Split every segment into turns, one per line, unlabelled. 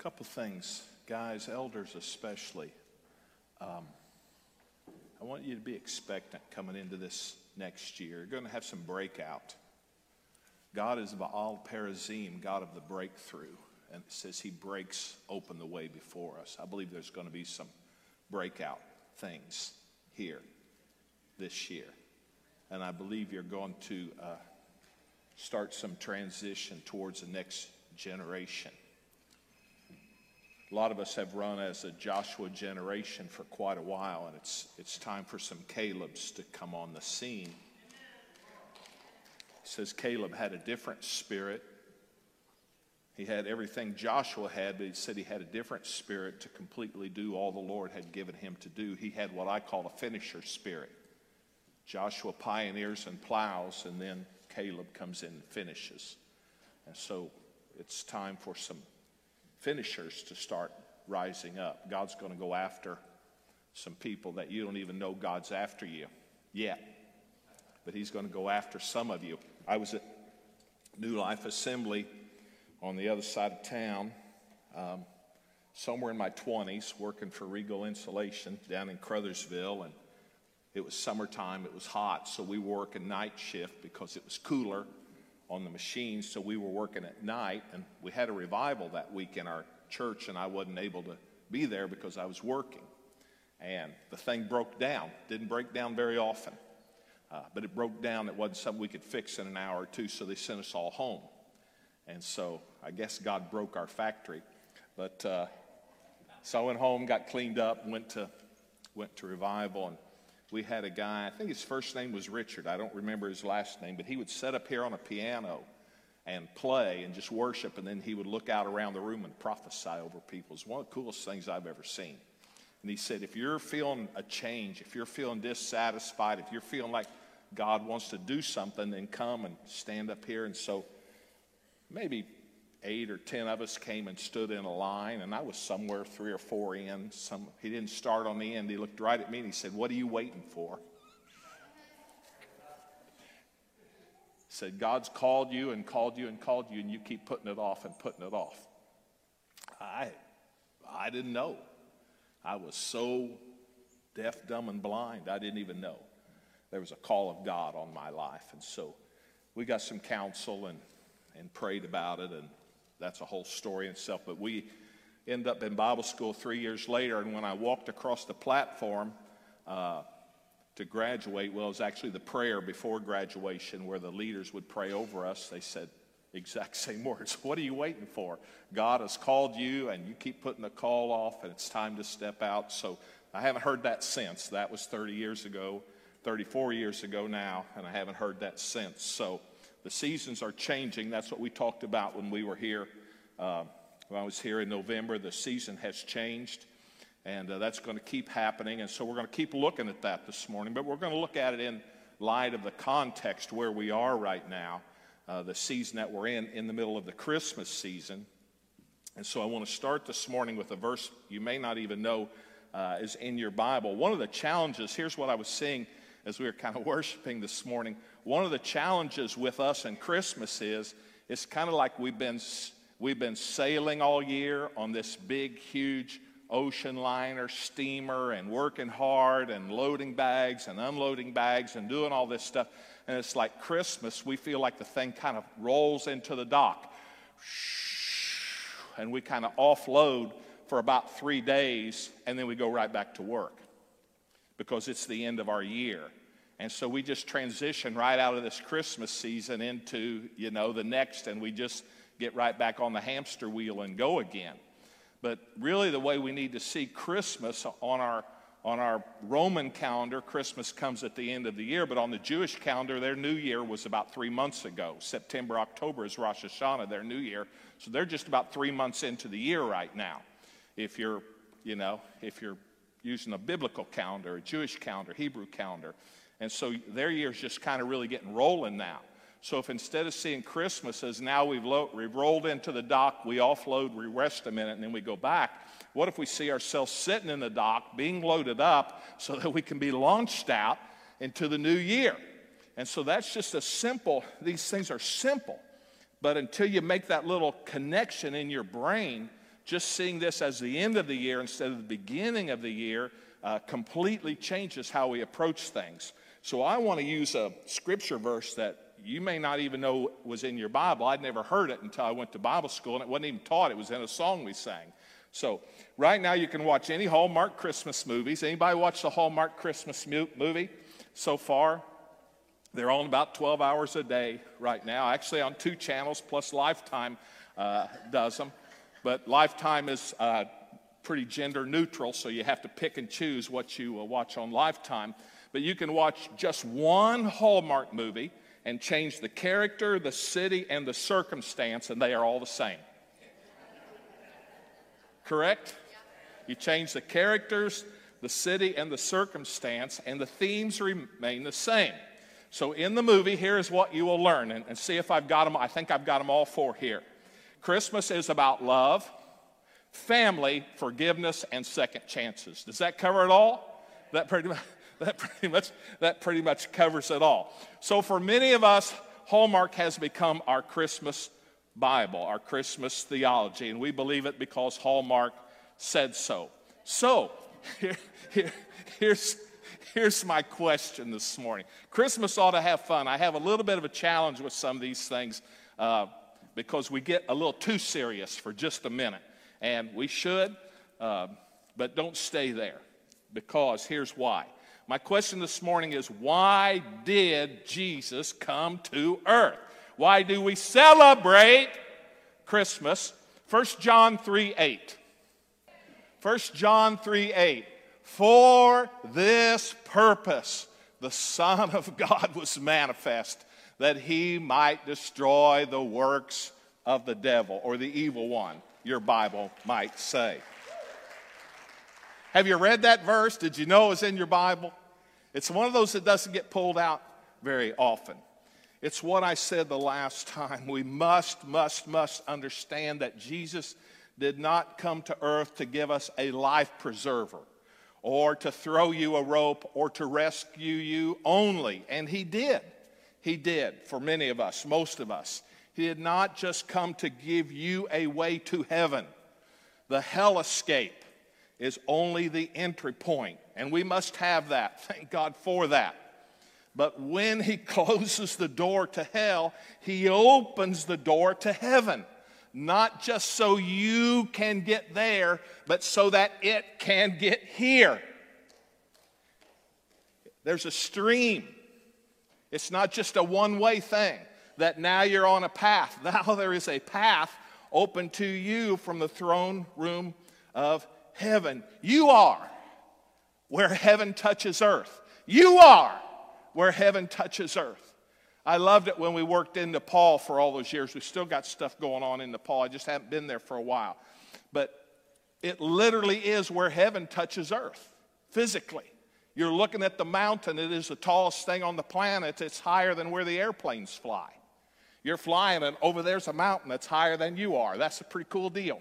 couple things, guys, elders especially. Um, I want you to be expectant coming into this next year. You're going to have some breakout. God is Baal Perazim, God of the breakthrough. And it says he breaks open the way before us. I believe there's going to be some breakout things here this year. And I believe you're going to uh, start some transition towards the next generation. A lot of us have run as a Joshua generation for quite a while, and it's, it's time for some Caleb's to come on the scene. He says Caleb had a different spirit. He had everything Joshua had, but he said he had a different spirit to completely do all the Lord had given him to do. He had what I call a finisher spirit. Joshua pioneers and plows, and then Caleb comes in and finishes. And so it's time for some finishers to start rising up. God's going to go after some people that you don't even know God's after you yet. But He's going to go after some of you. I was at New Life Assembly on the other side of town, um, somewhere in my 20s, working for Regal Insulation down in Crothersville. And it was summertime, it was hot, so we were working night shift because it was cooler on the machines, so we were working at night, and we had a revival that week in our church, and I wasn't able to be there because I was working. And the thing broke down. Didn't break down very often, uh, but it broke down. It wasn't something we could fix in an hour or two, so they sent us all home. And so I guess God broke our factory. But uh, so I went home, got cleaned up, went to went to revival, and we had a guy, I think his first name was Richard. I don't remember his last name, but he would sit up here on a piano and play and just worship, and then he would look out around the room and prophesy over people. It's one of the coolest things I've ever seen. And he said, if you're feeling a change, if you're feeling dissatisfied, if you're feeling like God wants to do something, then come and stand up here. And so maybe eight or ten of us came and stood in a line, and I was somewhere three or four in. Some, he didn't start on the end. He looked right at me and he said, What are you waiting for? He said, God's called you and called you and called you, and you keep putting it off and putting it off. I, I didn't know. I was so deaf, dumb, and blind, I didn't even know. There was a call of God on my life. And so we got some counsel and, and prayed about it and that's a whole story in itself. But we end up in Bible school three years later, and when I walked across the platform uh, to graduate, well, it was actually the prayer before graduation where the leaders would pray over us. They said, exact same words. What are you waiting for? God has called you, and you keep putting the call off, and it's time to step out. So I haven't heard that since. That was 30 years ago, 34 years ago now, and I haven't heard that since. So the seasons are changing. That's what we talked about when we were here. Uh, when I was here in November, the season has changed, and uh, that's going to keep happening. And so we're going to keep looking at that this morning, but we're going to look at it in light of the context where we are right now, uh, the season that we're in, in the middle of the Christmas season. And so I want to start this morning with a verse you may not even know uh, is in your Bible. One of the challenges, here's what I was seeing as we were kind of worshiping this morning. One of the challenges with us in Christmas is it's kind of like we've been, we've been sailing all year on this big, huge ocean liner, steamer, and working hard and loading bags and unloading bags and doing all this stuff. And it's like Christmas, we feel like the thing kind of rolls into the dock. And we kind of offload for about three days, and then we go right back to work because it's the end of our year. And so we just transition right out of this Christmas season into, you know, the next, and we just get right back on the hamster wheel and go again. But really, the way we need to see Christmas on our on our Roman calendar, Christmas comes at the end of the year, but on the Jewish calendar, their new year was about three months ago. September, October is Rosh Hashanah, their new year. So they're just about three months into the year right now. If you're, you know, if you're using a biblical calendar, a Jewish calendar, Hebrew calendar. And so their year's just kind of really getting rolling now. So if instead of seeing Christmas as now we've, lo- we've rolled into the dock, we offload, we rest a minute, and then we go back, what if we see ourselves sitting in the dock, being loaded up, so that we can be launched out into the new year? And so that's just a simple, these things are simple. But until you make that little connection in your brain, just seeing this as the end of the year instead of the beginning of the year uh, completely changes how we approach things. So I want to use a scripture verse that you may not even know was in your Bible. I'd never heard it until I went to Bible school, and it wasn't even taught. It was in a song we sang. So right now you can watch any Hallmark Christmas movies. Anybody watch the Hallmark Christmas movie so far? They're on about 12 hours a day right now, actually on two channels, plus Lifetime uh, does them. But Lifetime is uh, pretty gender neutral, so you have to pick and choose what you uh, watch on Lifetime. But you can watch just one Hallmark movie and change the character, the city, and the circumstance, and they are all the same. Correct? You change the characters, the city, and the circumstance, and the themes remain the same. So in the movie, here is what you will learn, and, and see if I've got them. I think I've got them all four here. Christmas is about love, family, forgiveness, and second chances. Does that cover it all? That pretty much, that pretty much, that pretty much covers it all. So for many of us, Hallmark has become our Christmas Bible, our Christmas theology, and we believe it because Hallmark said so. So here, here, here's here's my question this morning. Christmas ought to have fun. I have a little bit of a challenge with some of these things uh, because we get a little too serious for just a minute. And we should, uh, but don't stay there because here's why. My question this morning is why did Jesus come to earth? Why do we celebrate Christmas? 1 John 3 8. 1 John 3 8. For this purpose, the Son of God was manifest, that he might destroy the works of the devil or the evil one, your Bible might say. Have you read that verse? Did you know it was in your Bible? It's one of those that doesn't get pulled out very often. It's what I said the last time. We must, must, must understand that Jesus did not come to earth to give us a life preserver or to throw you a rope or to rescue you only. And he did. He did for many of us, most of us. He did not just come to give you a way to heaven. The hell escape is only the entry point, and we must have that. Thank God for that. But when he closes the door to hell, he opens the door to heaven not just so you can get there, but so that it can get here. There's a stream. It's not just a one way thing that now you're on a path. Now there is a path open to you from the throne room of heaven. You are where heaven touches earth. You are where heaven touches earth. I loved it when we worked in Nepal for all those years. We still got stuff going on in Nepal. I just haven't been there for a while. But it literally is where heaven touches earth physically. You're looking at the mountain, it is the tallest thing on the planet. It's higher than where the airplanes fly. You're flying, and over there's a mountain that's higher than you are. That's a pretty cool deal.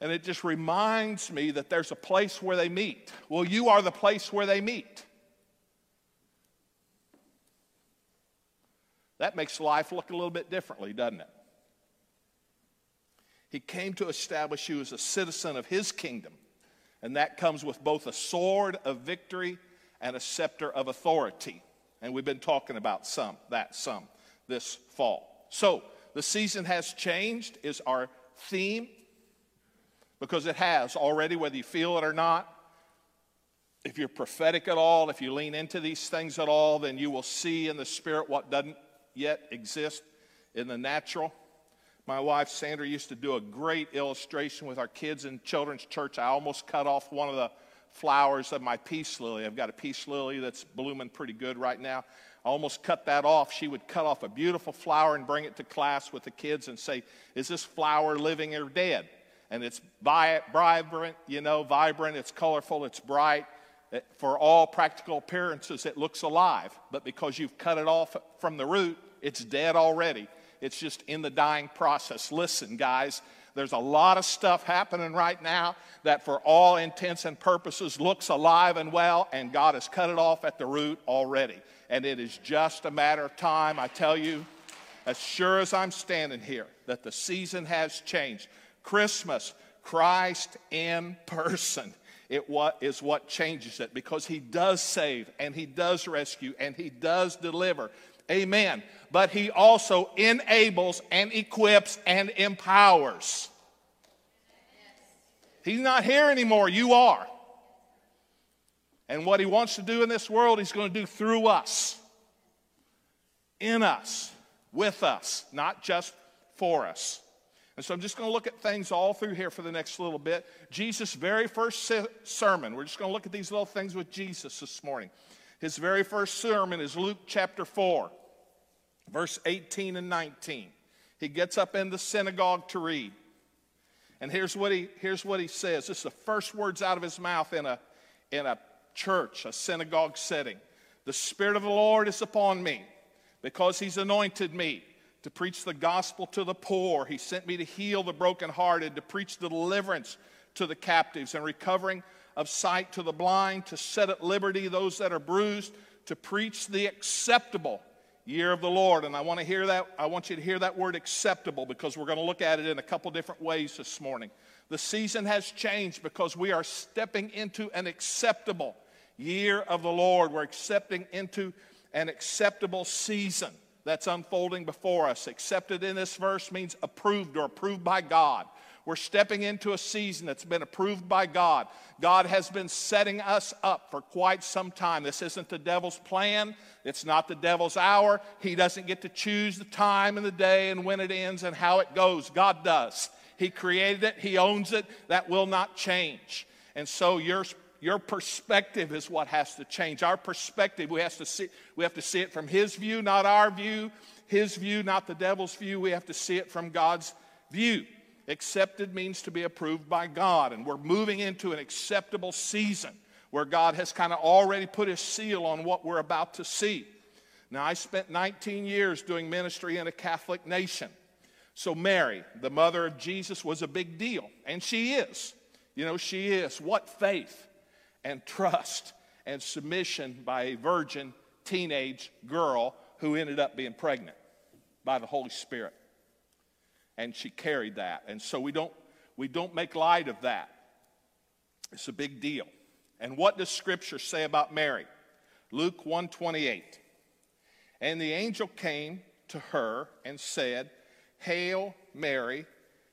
And it just reminds me that there's a place where they meet. Well, you are the place where they meet. That makes life look a little bit differently, doesn't it? He came to establish you as a citizen of his kingdom, and that comes with both a sword of victory and a scepter of authority. And we've been talking about some, that some, this fall. So, the season has changed, is our theme, because it has already, whether you feel it or not. If you're prophetic at all, if you lean into these things at all, then you will see in the Spirit what doesn't yet exist in the natural. My wife Sandra used to do a great illustration with our kids in children's church. I almost cut off one of the flowers of my peace lily. I've got a peace lily that's blooming pretty good right now. I almost cut that off. She would cut off a beautiful flower and bring it to class with the kids and say, Is this flower living or dead? And it's vibrant, you know, vibrant, it's colorful, it's bright. For all practical appearances, it looks alive. But because you've cut it off from the root, it's dead already. It's just in the dying process. Listen, guys, there's a lot of stuff happening right now that, for all intents and purposes, looks alive and well, and God has cut it off at the root already. And it is just a matter of time, I tell you, as sure as I'm standing here, that the season has changed. Christmas, Christ in person. It what is what changes it because he does save and he does rescue and he does deliver. Amen. But he also enables and equips and empowers. He's not here anymore, you are. And what he wants to do in this world, he's going to do through us, in us, with us, not just for us. And so I'm just going to look at things all through here for the next little bit. Jesus' very first sermon, we're just going to look at these little things with Jesus this morning. His very first sermon is Luke chapter 4, verse 18 and 19. He gets up in the synagogue to read. And here's what he, here's what he says. This is the first words out of his mouth in a, in a church, a synagogue setting. The Spirit of the Lord is upon me because He's anointed me to preach the gospel to the poor. He sent me to heal the brokenhearted, to preach the deliverance to the captives and recovering of sight to the blind, to set at liberty those that are bruised, to preach the acceptable year of the Lord. And I want to hear that, I want you to hear that word acceptable because we're going to look at it in a couple different ways this morning. The season has changed because we are stepping into an acceptable year of the Lord. We're accepting into an acceptable season that's unfolding before us. Accepted in this verse means approved or approved by God. We're stepping into a season that's been approved by God. God has been setting us up for quite some time. This isn't the devil's plan, it's not the devil's hour. He doesn't get to choose the time and the day and when it ends and how it goes. God does. He created it, He owns it. That will not change. And so your your perspective is what has to change. Our perspective, we have to see, we have to see it from His view, not our view. His view, not the devil's view. We have to see it from God's view. Accepted means to be approved by God, and we're moving into an acceptable season where God has kind of already put His seal on what we're about to see. Now, I spent 19 years doing ministry in a Catholic nation. So, Mary, the mother of Jesus, was a big deal, and she is. You know, she is. What faith? and trust and submission by a virgin teenage girl who ended up being pregnant by the Holy Spirit. And she carried that. And so we don't, we don't make light of that. It's a big deal. And what does Scripture say about Mary? Luke 128. And the angel came to her and said, Hail, Mary,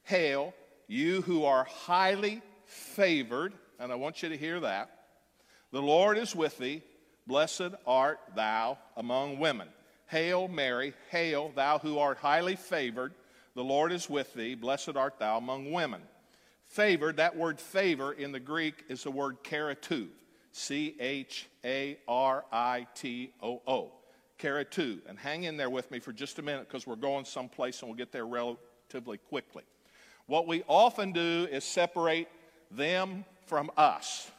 hail, you who are highly favored. And I want you to hear that. The Lord is with thee. Blessed art thou among women. Hail, Mary. Hail, thou who art highly favored. The Lord is with thee. Blessed art thou among women. Favored, that word favor in the Greek is the word charitoo. C H A R I T O O. Charitoo. And hang in there with me for just a minute because we're going someplace and we'll get there relatively quickly. What we often do is separate them from us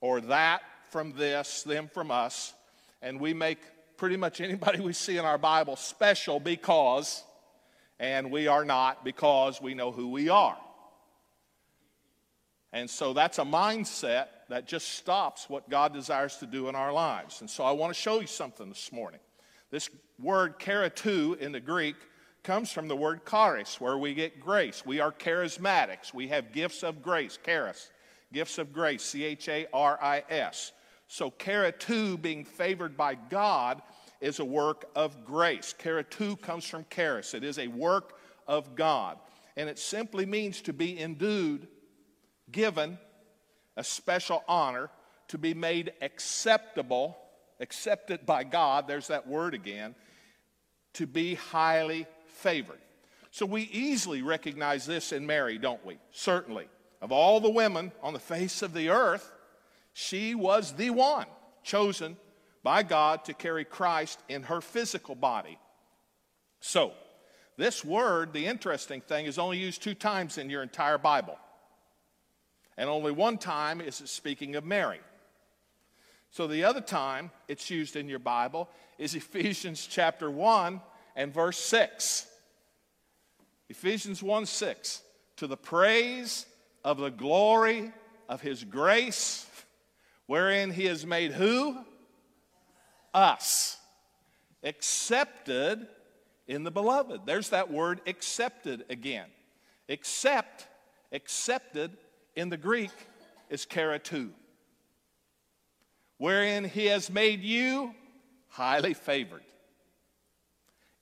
or that from this, them from us, and we make pretty much anybody we see in our Bible special because, and we are not because we know who we are. And so that's a mindset that just stops what God desires to do in our lives. And so I want to show you something this morning. This word charitoo in the Greek comes from the word charis, where we get grace. We are charismatics. We have gifts of grace, charis. Gifts of grace, C H A R I S. So, charitoo, being favored by God, is a work of grace. Charitoo comes from charis, it is a work of God. And it simply means to be endued, given a special honor, to be made acceptable, accepted by God, there's that word again, to be highly favored. So we easily recognize this in Mary, don't we? Certainly. Of all the women on the face of the earth, she was the one chosen by God to carry Christ in her physical body. So, this word, the interesting thing, is only used two times in your entire Bible. And only one time is it speaking of Mary. So the other time it's used in your Bible is Ephesians chapter 1 and verse 6. Ephesians 1 6. To the praise of the glory of his grace, wherein he has made who? Us. Accepted in the beloved. There's that word accepted again. Accept, accepted in the Greek is charitoo, wherein he has made you highly favored,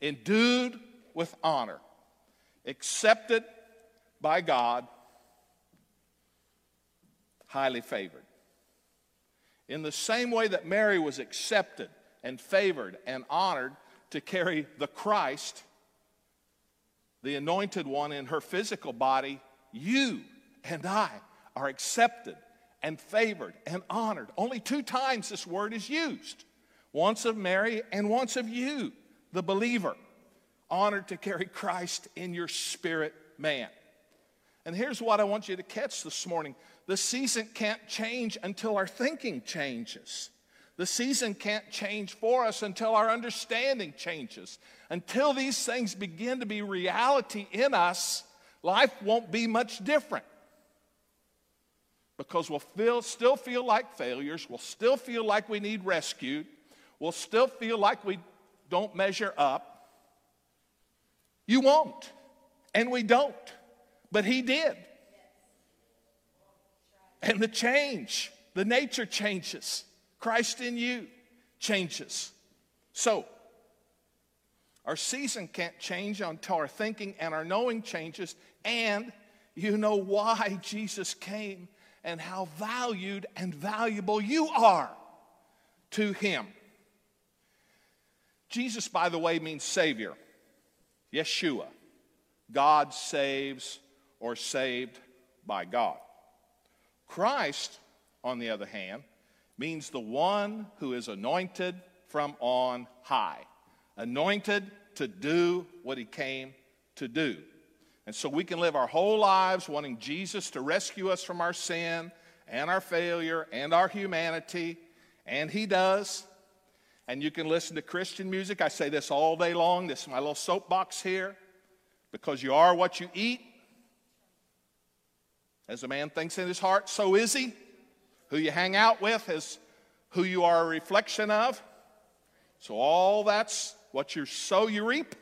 endued with honor, accepted by God, highly favored. In the same way that Mary was accepted and favored and honored to carry the Christ, the anointed one in her physical body, you and I are accepted and favored and honored. Only two times this word is used once of Mary and once of you, the believer, honored to carry Christ in your spirit man. And here's what I want you to catch this morning the season can't change until our thinking changes. The season can't change for us until our understanding changes. Until these things begin to be reality in us, life won't be much different. Because we'll feel, still feel like failures, we'll still feel like we need rescued, we'll still feel like we don't measure up. You won't, and we don't, but He did. And the change, the nature changes. Christ in you changes. So, our season can't change until our thinking and our knowing changes, and you know why Jesus came and how valued and valuable you are to Him. Jesus, by the way, means Savior. Yeshua. God saves or saved by God. Christ, on the other hand, means the one who is anointed from on high, anointed to do what he came to do. And so we can live our whole lives wanting Jesus to rescue us from our sin and our failure and our humanity, and he does. And you can listen to Christian music. I say this all day long. This is my little soapbox here. Because you are what you eat. As a man thinks in his heart, so is he. Who you hang out with is who you are a reflection of. So, all that's what you sow, you reap.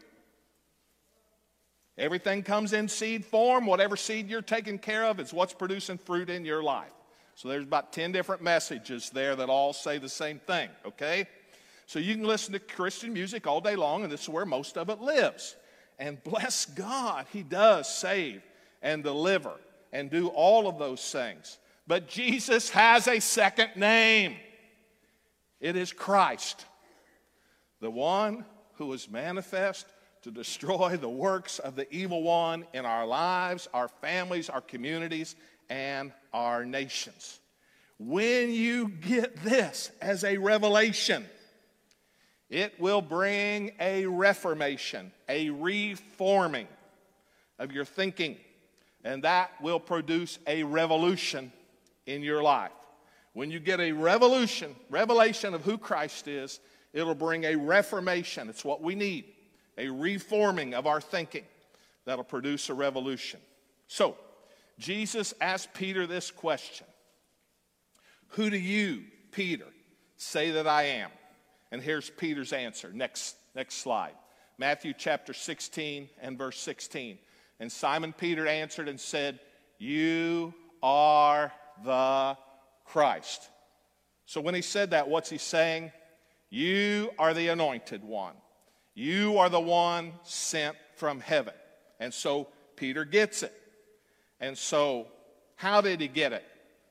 Everything comes in seed form. Whatever seed you're taking care of is what's producing fruit in your life. So, there's about 10 different messages there that all say the same thing, okay? So, you can listen to Christian music all day long, and this is where most of it lives. And bless God, He does save and deliver and do all of those things. But Jesus has a second name it is Christ, the one who is manifest to destroy the works of the evil one in our lives, our families, our communities, and our nations. When you get this as a revelation, it will bring a reformation, a reforming of your thinking and that will produce a revolution in your life. When you get a revolution, revelation of who Christ is, it'll bring a reformation. It's what we need a reforming of our thinking that'll produce a revolution. So, Jesus asked Peter this question Who do you, Peter, say that I am? And here's Peter's answer. Next, next slide. Matthew chapter 16 and verse 16. And Simon Peter answered and said, You are the Christ. So when he said that, what's he saying? You are the anointed one. You are the one sent from heaven. And so Peter gets it. And so, how did he get it?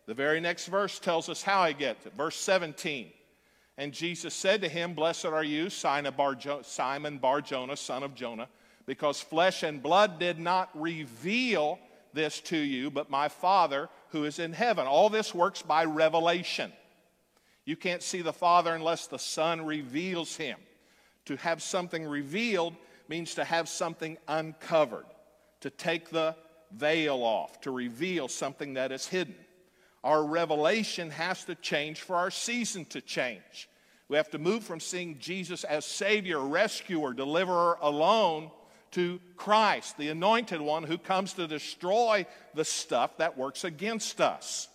The very next verse tells us how he gets it. Verse 17. And Jesus said to him, Blessed are you, Simon Bar, Jonah, son of Jonah because flesh and blood did not reveal this to you, but my Father who is in heaven. All this works by revelation. You can't see the Father unless the Son reveals him. To have something revealed means to have something uncovered, to take the veil off, to reveal something that is hidden. Our revelation has to change for our season to change. We have to move from seeing Jesus as Savior, rescuer, deliverer alone to Christ, the anointed one who comes to destroy the stuff that works against us.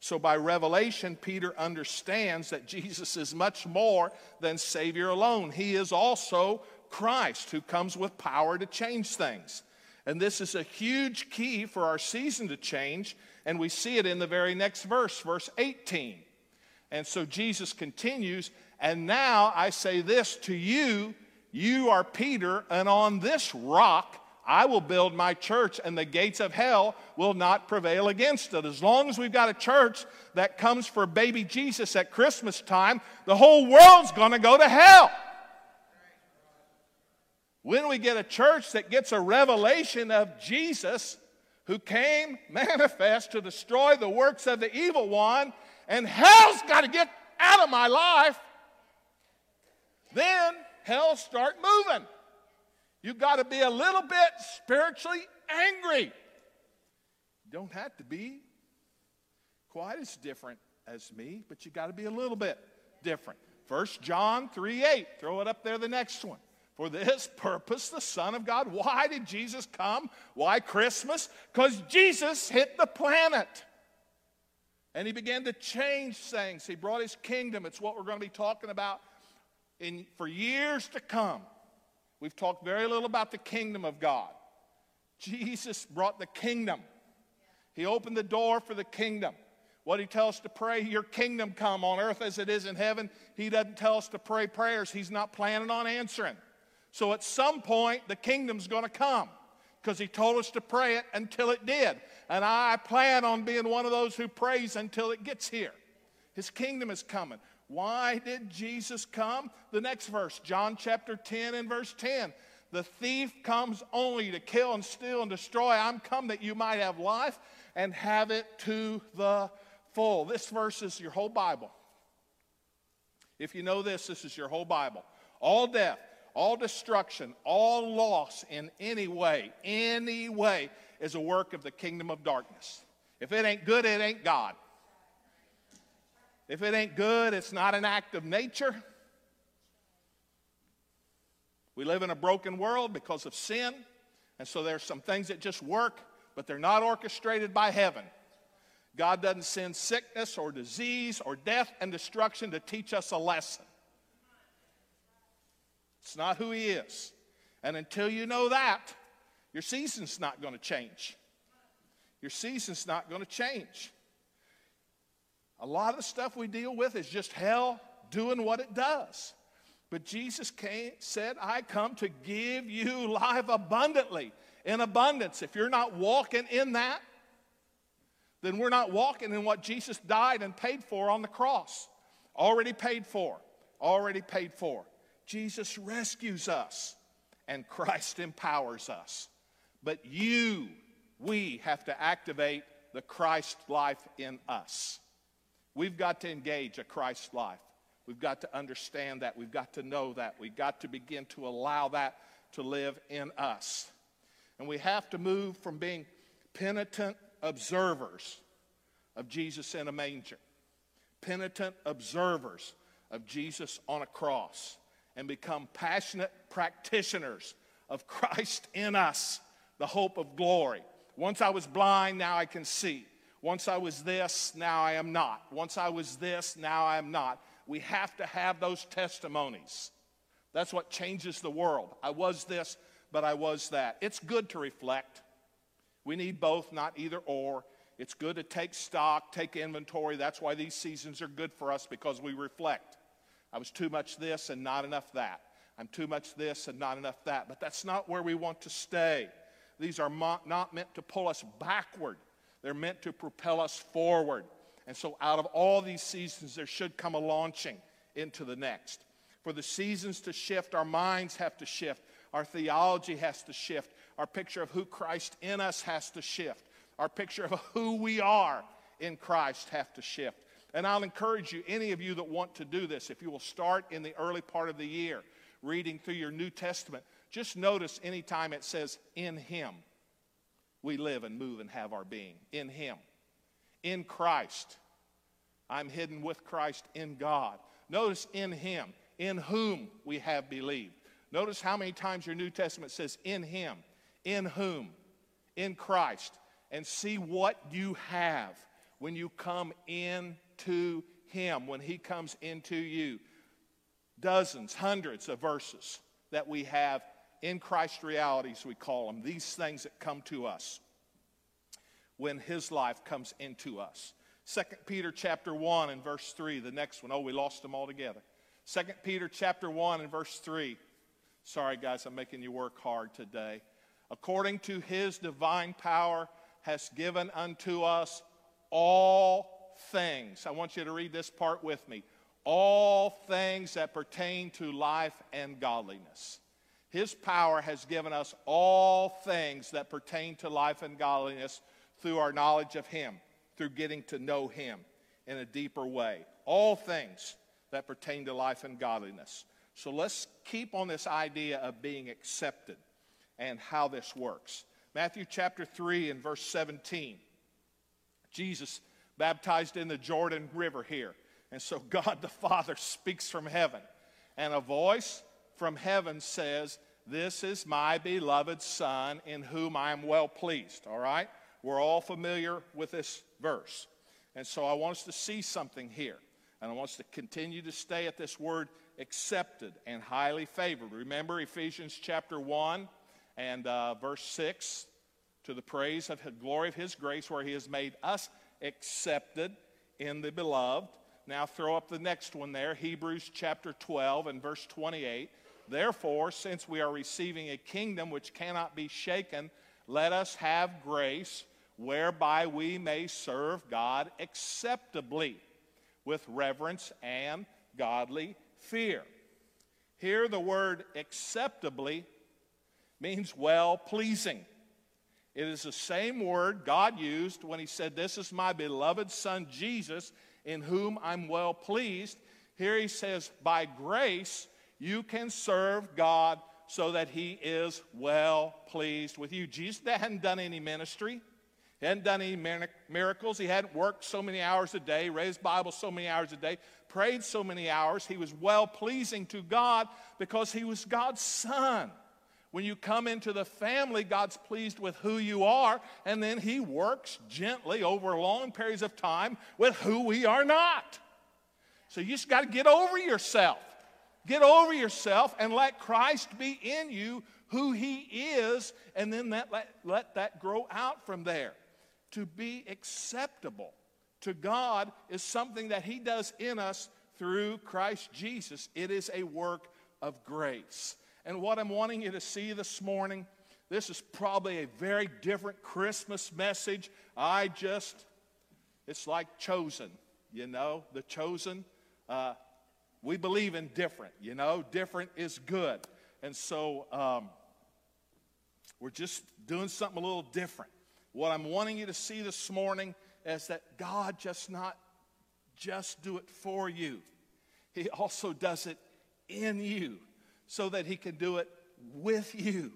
So, by revelation, Peter understands that Jesus is much more than Savior alone. He is also Christ who comes with power to change things. And this is a huge key for our season to change, and we see it in the very next verse, verse 18. And so Jesus continues, and now I say this to you you are Peter, and on this rock I will build my church, and the gates of hell will not prevail against it. As long as we've got a church that comes for baby Jesus at Christmas time, the whole world's going to go to hell. When we get a church that gets a revelation of Jesus, who came manifest to destroy the works of the evil one, and hell's got to get out of my life, then hell start moving. You got to be a little bit spiritually angry. You don't have to be quite as different as me, but you got to be a little bit different. First John 3 8. Throw it up there, the next one. For this purpose, the Son of God. Why did Jesus come? Why Christmas? Because Jesus hit the planet. And he began to change things. He brought his kingdom. It's what we're going to be talking about in, for years to come. We've talked very little about the kingdom of God. Jesus brought the kingdom. He opened the door for the kingdom. What he tells us to pray, your kingdom come on earth as it is in heaven. He doesn't tell us to pray prayers he's not planning on answering. So at some point, the kingdom's going to come because he told us to pray it until it did. And I plan on being one of those who prays until it gets here. His kingdom is coming. Why did Jesus come? The next verse, John chapter 10 and verse 10. The thief comes only to kill and steal and destroy. I'm come that you might have life and have it to the full. This verse is your whole Bible. If you know this, this is your whole Bible. All death, all destruction, all loss in any way, any way is a work of the kingdom of darkness. If it ain't good, it ain't God. If it ain't good, it's not an act of nature. We live in a broken world because of sin, and so there's some things that just work, but they're not orchestrated by heaven. God doesn't send sickness or disease or death and destruction to teach us a lesson. It's not who He is. And until you know that, your season's not going to change. Your season's not going to change. A lot of the stuff we deal with is just hell doing what it does. But Jesus came, said, I come to give you life abundantly, in abundance. If you're not walking in that, then we're not walking in what Jesus died and paid for on the cross. Already paid for. Already paid for. Jesus rescues us, and Christ empowers us. But you, we have to activate the Christ life in us. We've got to engage a Christ life. We've got to understand that. We've got to know that. We've got to begin to allow that to live in us. And we have to move from being penitent observers of Jesus in a manger, penitent observers of Jesus on a cross, and become passionate practitioners of Christ in us, the hope of glory. Once I was blind, now I can see. Once I was this, now I am not. Once I was this, now I am not. We have to have those testimonies. That's what changes the world. I was this, but I was that. It's good to reflect. We need both, not either or. It's good to take stock, take inventory. That's why these seasons are good for us because we reflect. I was too much this and not enough that. I'm too much this and not enough that. But that's not where we want to stay. These are not meant to pull us backward. They're meant to propel us forward. And so, out of all these seasons, there should come a launching into the next. For the seasons to shift, our minds have to shift, our theology has to shift, our picture of who Christ in us has to shift, our picture of who we are in Christ have to shift. And I'll encourage you, any of you that want to do this, if you will start in the early part of the year reading through your New Testament, just notice anytime it says in Him we live and move and have our being in Him. In Christ. I'm hidden with Christ in God. Notice in Him, in whom we have believed. Notice how many times your New Testament says in Him, in whom, in Christ. And see what you have when you come into Him, when He comes into you. Dozens, hundreds of verses that we have in Christ realities, we call them, these things that come to us when his life comes into us. 2 Peter chapter 1 and verse 3, the next one. Oh, we lost them all together. 2 Peter chapter 1 and verse 3. Sorry, guys, I'm making you work hard today. According to his divine power, has given unto us all things. I want you to read this part with me. All things that pertain to life and godliness. His power has given us all things that pertain to life and godliness through our knowledge of Him, through getting to know Him in a deeper way. All things that pertain to life and godliness. So let's keep on this idea of being accepted and how this works. Matthew chapter 3 and verse 17. Jesus baptized in the Jordan River here. And so God the Father speaks from heaven, and a voice from heaven says, This is my beloved Son in whom I am well pleased. All right? We're all familiar with this verse. And so I want us to see something here. And I want us to continue to stay at this word accepted and highly favored. Remember Ephesians chapter 1 and uh, verse 6 to the praise of the glory of his grace, where he has made us accepted in the beloved. Now throw up the next one there Hebrews chapter 12 and verse 28. Therefore, since we are receiving a kingdom which cannot be shaken, let us have grace whereby we may serve God acceptably with reverence and godly fear. Here, the word acceptably means well pleasing. It is the same word God used when He said, This is my beloved Son Jesus, in whom I'm well pleased. Here He says, By grace you can serve God so that He is well pleased with you. Jesus hadn't done any ministry. He hadn't done any miracles. He hadn't worked so many hours a day, raised Bible so many hours a day, prayed so many hours. He was well pleasing to God because he was God's son. When you come into the family, God's pleased with who you are, and then He works gently over long periods of time with who we are not. So you just got to get over yourself. Get over yourself and let Christ be in you who He is, and then that, let, let that grow out from there. To be acceptable to God is something that He does in us through Christ Jesus. It is a work of grace. And what I'm wanting you to see this morning, this is probably a very different Christmas message. I just, it's like chosen, you know, the chosen. Uh, we believe in different, you know, different is good. And so um, we're just doing something a little different. What I'm wanting you to see this morning is that God just not just do it for you. He also does it in you so that He can do it with you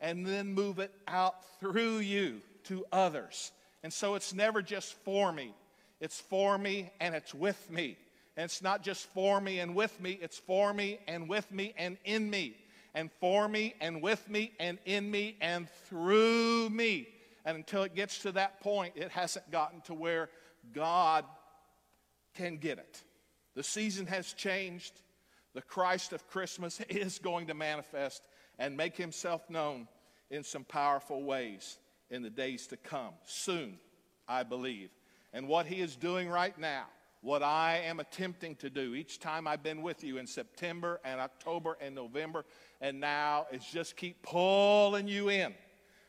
and then move it out through you to others. And so it's never just for me, it's for me and it's with me. And it's not just for me and with me, it's for me and with me and in me. And for me and with me and in me and through me. And until it gets to that point, it hasn't gotten to where God can get it. The season has changed the Christ of Christmas is going to manifest and make himself known in some powerful ways in the days to come. Soon, I believe. And what he is doing right now, what I am attempting to do each time I've been with you in September and October and November, and now is just keep pulling you in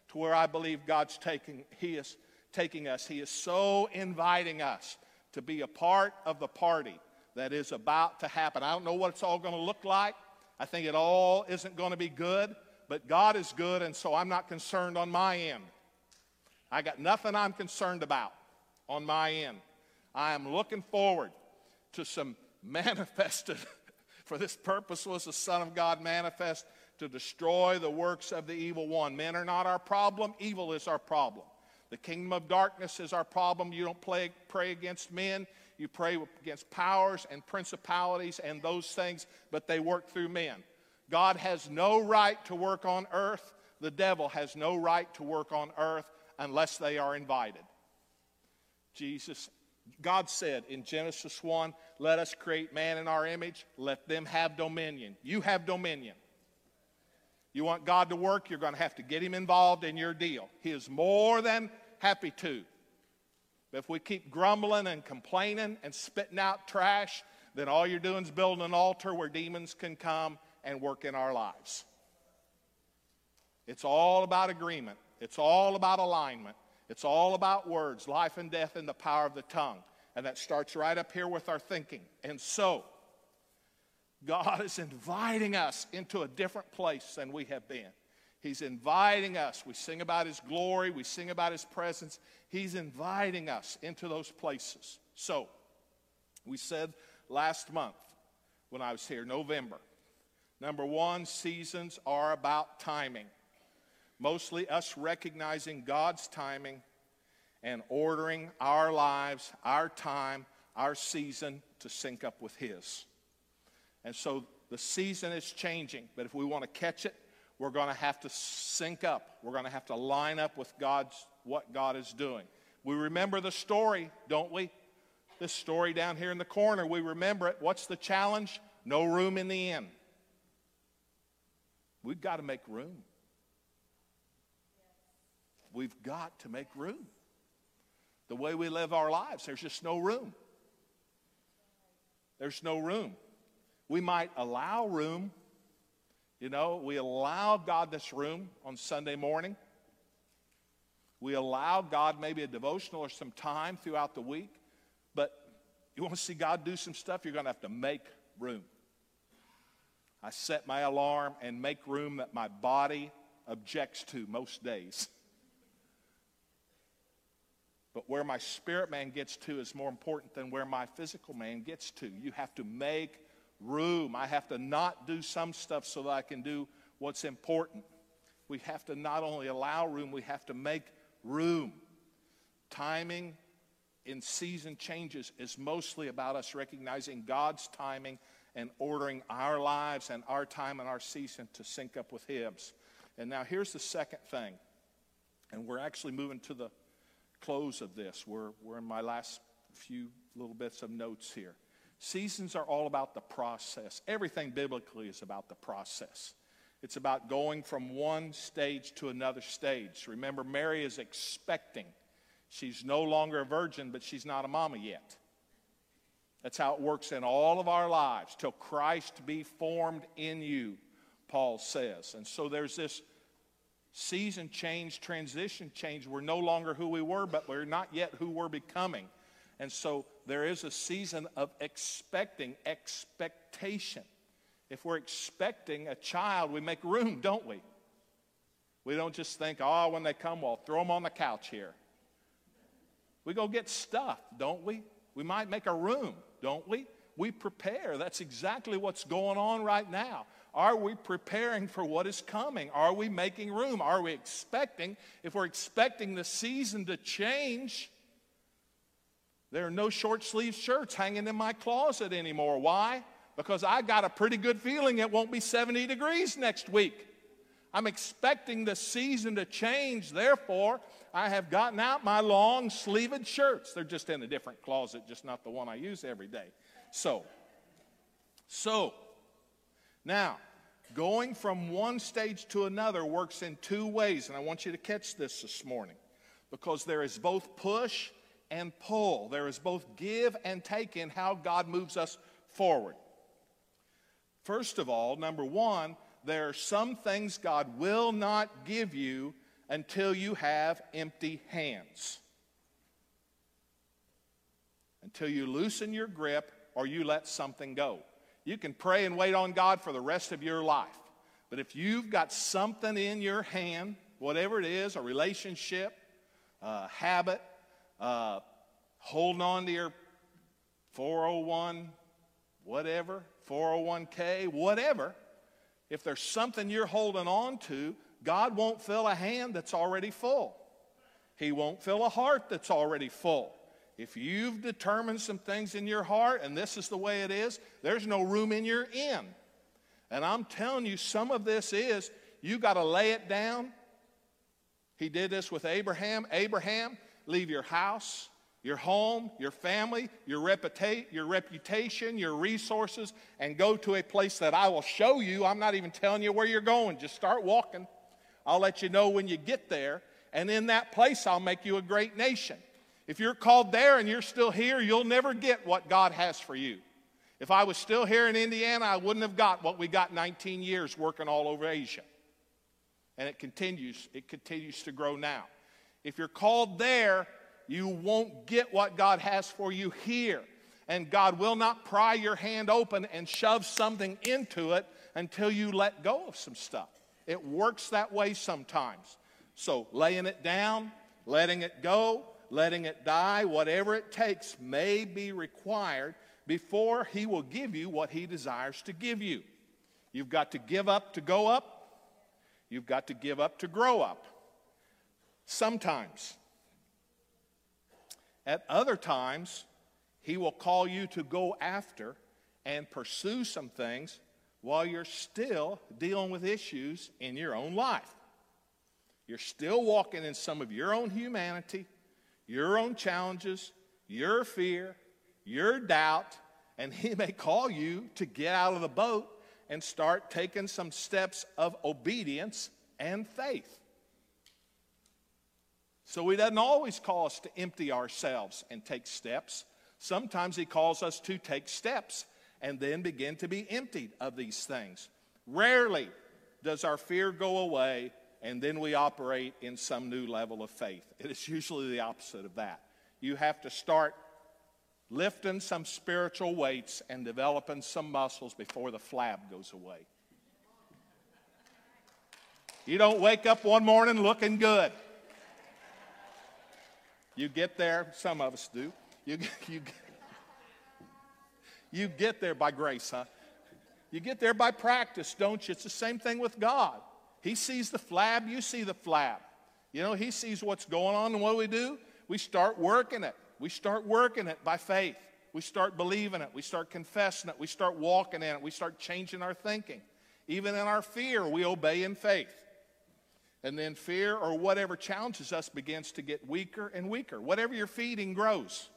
to where I believe God's taking, he is taking us. He is so inviting us to be a part of the party that is about to happen. I don't know what it's all going to look like. I think it all isn't going to be good, but God is good, and so I'm not concerned on my end. I got nothing I'm concerned about on my end. I am looking forward to some manifested, for this purpose was the Son of God manifest to destroy the works of the evil one. Men are not our problem, evil is our problem. The kingdom of darkness is our problem. You don't play, pray against men, you pray against powers and principalities and those things, but they work through men. God has no right to work on earth. The devil has no right to work on earth unless they are invited. Jesus, God said in Genesis 1, let us create man in our image, let them have dominion. You have dominion. You want God to work, you're going to have to get Him involved in your deal. He is more than happy to. But if we keep grumbling and complaining and spitting out trash, then all you're doing is building an altar where demons can come and work in our lives. It's all about agreement, it's all about alignment, it's all about words, life and death, and the power of the tongue. And that starts right up here with our thinking. And so, God is inviting us into a different place than we have been. He's inviting us. We sing about His glory, we sing about His presence. He's inviting us into those places. So, we said last month when I was here, November, number one, seasons are about timing. Mostly us recognizing God's timing and ordering our lives, our time, our season to sync up with His. And so the season is changing, but if we want to catch it, we're going to have to sync up. We're going to have to line up with God's what God is doing. We remember the story, don't we? This story down here in the corner, we remember it. What's the challenge? No room in the inn. We've got to make room. We've got to make room. The way we live our lives, there's just no room. There's no room. We might allow room. You know, we allow God this room on Sunday morning. We allow God maybe a devotional or some time throughout the week. But you want to see God do some stuff, you're going to have to make room. I set my alarm and make room that my body objects to most days. But where my spirit man gets to is more important than where my physical man gets to. You have to make room. I have to not do some stuff so that I can do what's important. We have to not only allow room, we have to make room. Timing in season changes is mostly about us recognizing God's timing and ordering our lives and our time and our season to sync up with His. And now here's the second thing. And we're actually moving to the close of this. We're, we're in my last few little bits of notes here. Seasons are all about the process. Everything biblically is about the process. It's about going from one stage to another stage. Remember, Mary is expecting. She's no longer a virgin, but she's not a mama yet. That's how it works in all of our lives till Christ be formed in you, Paul says. And so there's this season change, transition change. We're no longer who we were, but we're not yet who we're becoming. And so there is a season of expecting, expectation. If we're expecting a child, we make room, don't we? We don't just think, oh, when they come, well, throw them on the couch here. We go get stuff, don't we? We might make a room, don't we? We prepare. That's exactly what's going on right now. Are we preparing for what is coming? Are we making room? Are we expecting? If we're expecting the season to change, there are no short sleeve shirts hanging in my closet anymore. Why? Because I got a pretty good feeling it won't be 70 degrees next week. I'm expecting the season to change. Therefore, I have gotten out my long sleeved shirts. They're just in a different closet, just not the one I use every day. So, so, now, going from one stage to another works in two ways, and I want you to catch this this morning because there is both push and pull, there is both give and take in how God moves us forward. First of all, number one, there are some things God will not give you until you have empty hands. Until you loosen your grip or you let something go. You can pray and wait on God for the rest of your life. But if you've got something in your hand, whatever it is, a relationship, a habit, uh, holding on to your 401, whatever, 401k, whatever, if there's something you're holding on to, God won't fill a hand that's already full. He won't fill a heart that's already full. If you've determined some things in your heart and this is the way it is, there's no room in your inn. And I'm telling you, some of this is you got to lay it down. He did this with Abraham. Abraham, leave your house, your home, your family, your, reputa- your reputation, your resources, and go to a place that I will show you. I'm not even telling you where you're going. Just start walking. I'll let you know when you get there. And in that place, I'll make you a great nation. If you're called there and you're still here, you'll never get what God has for you. If I was still here in Indiana, I wouldn't have got what we got 19 years working all over Asia. And it continues, it continues to grow now. If you're called there, you won't get what God has for you here. And God will not pry your hand open and shove something into it until you let go of some stuff. It works that way sometimes. So, laying it down, letting it go, letting it die, whatever it takes may be required before He will give you what He desires to give you. You've got to give up to go up, you've got to give up to grow up. Sometimes. At other times, He will call you to go after and pursue some things while you're still dealing with issues in your own life. You're still walking in some of your own humanity, your own challenges, your fear, your doubt, and He may call you to get out of the boat and start taking some steps of obedience and faith. So He doesn't always call us to empty ourselves and take steps. Sometimes He calls us to take steps and then begin to be emptied of these things. Rarely does our fear go away and then we operate in some new level of faith. It is usually the opposite of that. You have to start lifting some spiritual weights and developing some muscles before the flab goes away. You don't wake up one morning looking good. You get there, some of us do. You, you, you get there by grace, huh? You get there by practice, don't you? It's the same thing with God. He sees the flab, you see the flab. You know, He sees what's going on, and what do we do? We start working it. We start working it by faith. We start believing it. We start confessing it. We start walking in it. We start changing our thinking. Even in our fear, we obey in faith. And then fear or whatever challenges us begins to get weaker and weaker. Whatever you're feeding grows.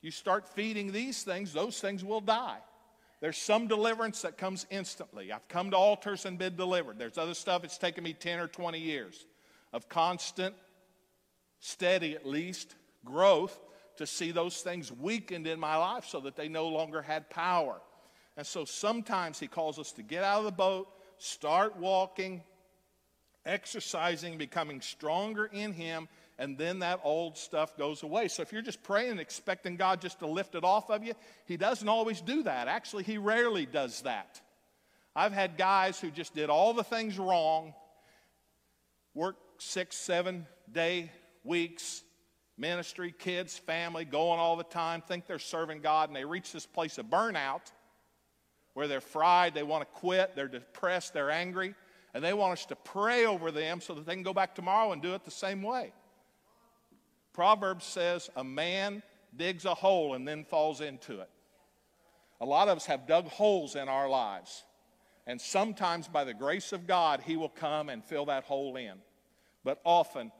You start feeding these things, those things will die. There's some deliverance that comes instantly. I've come to altars and been delivered. There's other stuff it's taken me 10 or 20 years of constant, steady at least, growth to see those things weakened in my life so that they no longer had power. And so sometimes he calls us to get out of the boat, start walking, exercising, becoming stronger in him, and then that old stuff goes away. So if you're just praying and expecting God just to lift it off of you, He doesn't always do that. Actually, He rarely does that. I've had guys who just did all the things wrong, work six, seven day weeks, ministry, kids, family, going all the time, think they're serving God, and they reach this place of burnout where they're fried, they want to quit, they're depressed, they're angry, and they want us to pray over them so that they can go back tomorrow and do it the same way. Proverbs says a man digs a hole and then falls into it. A lot of us have dug holes in our lives. And sometimes, by the grace of God, He will come and fill that hole in. But often,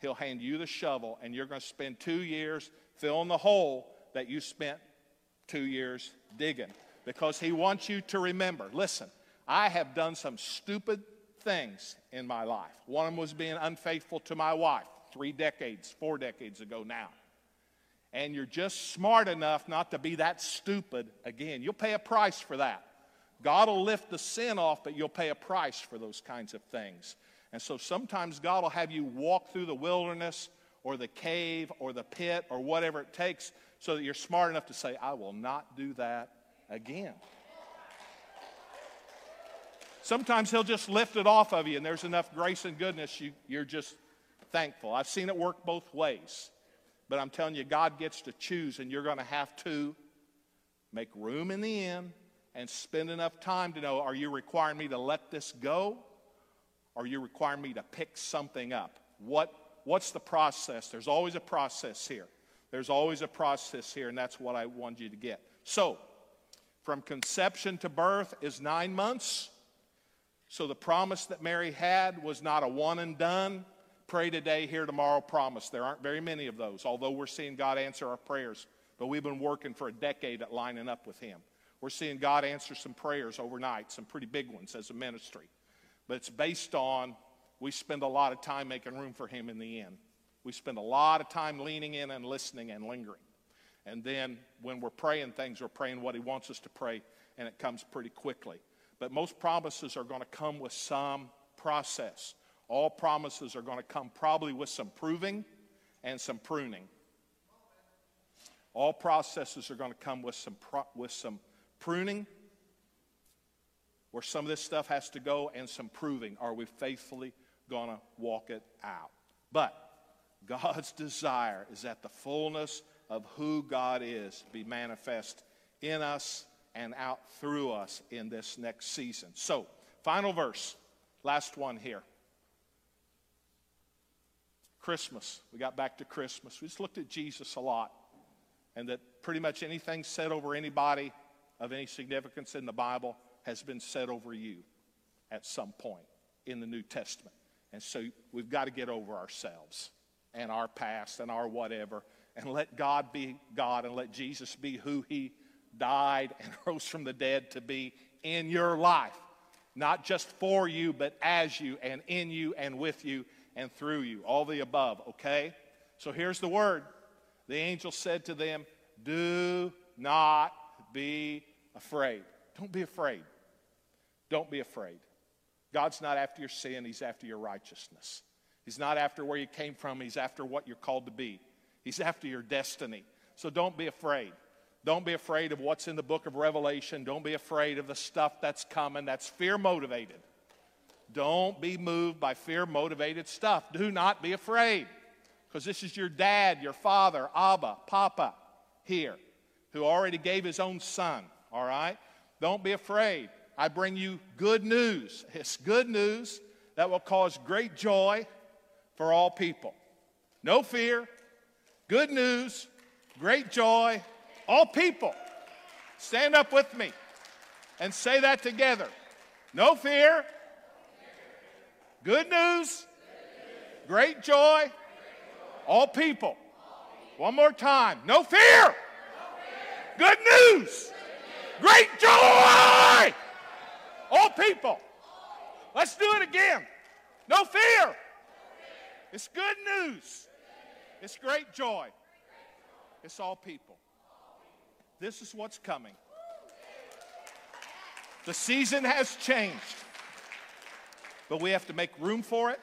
He'll hand you the shovel, and you're going to spend two years filling the hole that you spent two years digging. Because He wants you to remember listen, I have done some stupid things in my life. One of them was being unfaithful to my wife three decades, four decades ago now. And you're just smart enough not to be that stupid again. You'll pay a price for that. God will lift the sin off, but you'll pay a price for those kinds of things. And so sometimes God will have you walk through the wilderness or the cave or the pit or whatever it takes so that you're smart enough to say, I will not do that again. Sometimes He'll just lift it off of you, and there's enough grace and goodness, you, you're just thankful. I've seen it work both ways. But I'm telling you, God gets to choose, and you're going to have to make room in the end and spend enough time to know are you requiring me to let this go? Or are you requiring me to pick something up? What, what's the process? There's always a process here. There's always a process here, and that's what I want you to get. So, from conception to birth is nine months. So, the promise that Mary had was not a one and done pray today, here tomorrow, promise. There aren't very many of those, although we're seeing God answer our prayers. But we've been working for a decade at lining up with Him. We're seeing God answer some prayers overnight, some pretty big ones as a ministry. But it's based on we spend a lot of time making room for Him in the end. We spend a lot of time leaning in and listening and lingering. And then when we're praying things, we're praying what He wants us to pray, and it comes pretty quickly. But most promises are going to come with some process. All promises are going to come probably with some proving and some pruning. All processes are going to come with some, pro- with some pruning, where some of this stuff has to go, and some proving. Are we faithfully going to walk it out? But God's desire is that the fullness of who God is be manifest in us and out through us in this next season. So, final verse, last one here. Christmas. We got back to Christmas. We just looked at Jesus a lot, and that pretty much anything said over anybody of any significance in the Bible has been said over you at some point in the New Testament. And so we've got to get over ourselves and our past and our whatever and let God be God and let Jesus be who He died and rose from the dead to be in your life. Not just for you, but as you and in you and with you and through you. All the above, okay? So here's the word. The angel said to them, Do not be afraid. Don't be afraid. Don't be afraid. God's not after your sin, He's after your righteousness. He's not after where you came from, He's after what you're called to be. He's after your destiny. So don't be afraid. Don't be afraid of what's in the book of Revelation. Don't be afraid of the stuff that's coming that's fear motivated. Don't be moved by fear motivated stuff. Do not be afraid. Because this is your dad, your father, Abba, Papa here, who already gave his own son, all right? Don't be afraid. I bring you good news. It's good news that will cause great joy for all people. No fear, good news, great joy, all people. Stand up with me and say that together. No fear, good news, great joy, all people. One more time. No fear, good news, great joy, all people. Let's do it again. No fear. It's good news. It's great joy. It's all people. This is what's coming. The season has changed, but we have to make room for it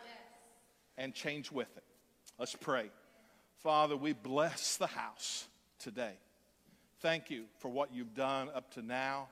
and change with it. Let's pray. Father, we bless the house today. Thank you for what you've done up to now.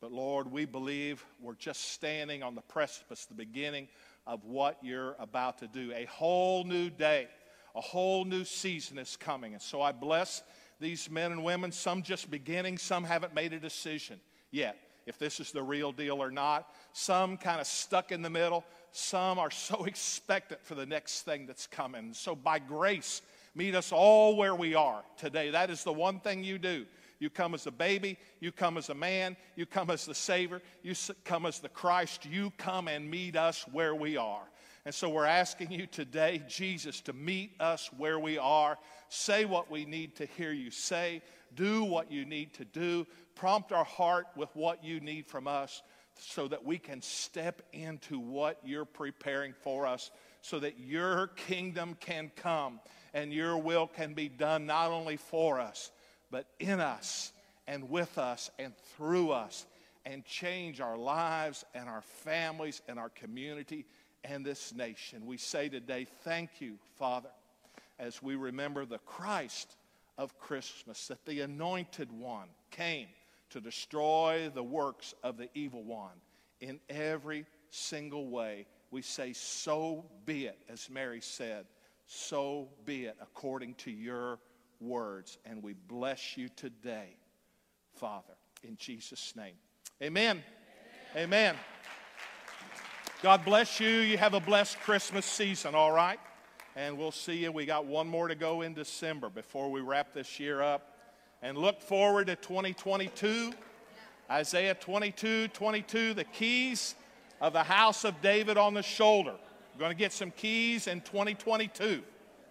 But Lord, we believe we're just standing on the precipice, the beginning of what you're about to do. A whole new day, a whole new season is coming. And so I bless these men and women, some just beginning, some haven't made a decision yet if this is the real deal or not. Some kind of stuck in the middle. Some are so expectant for the next thing that's coming. So, by grace, meet us all where we are today. That is the one thing you do. You come as a baby, you come as a man, you come as the Savior, you come as the Christ. You come and meet us where we are. And so we're asking you today, Jesus, to meet us where we are. Say what we need to hear you say. Do what you need to do. Prompt our heart with what you need from us so that we can step into what you're preparing for us so that your kingdom can come and your will can be done not only for us, but in us and with us and through us and change our lives and our families and our community and this nation. We say today, thank you, Father, as we remember the Christ of Christmas, that the anointed one came to destroy the works of the evil one in every single way. We say, so be it, as Mary said, so be it according to your words. And we bless you today, Father, in Jesus' name. Amen. Amen. Amen. God bless you. You have a blessed Christmas season, all right? And we'll see you. We got one more to go in December before we wrap this year up. And look forward to 2022. Isaiah 22 22, the keys of the house of David on the shoulder. We're going to get some keys in 2022.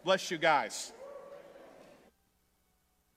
Bless you guys.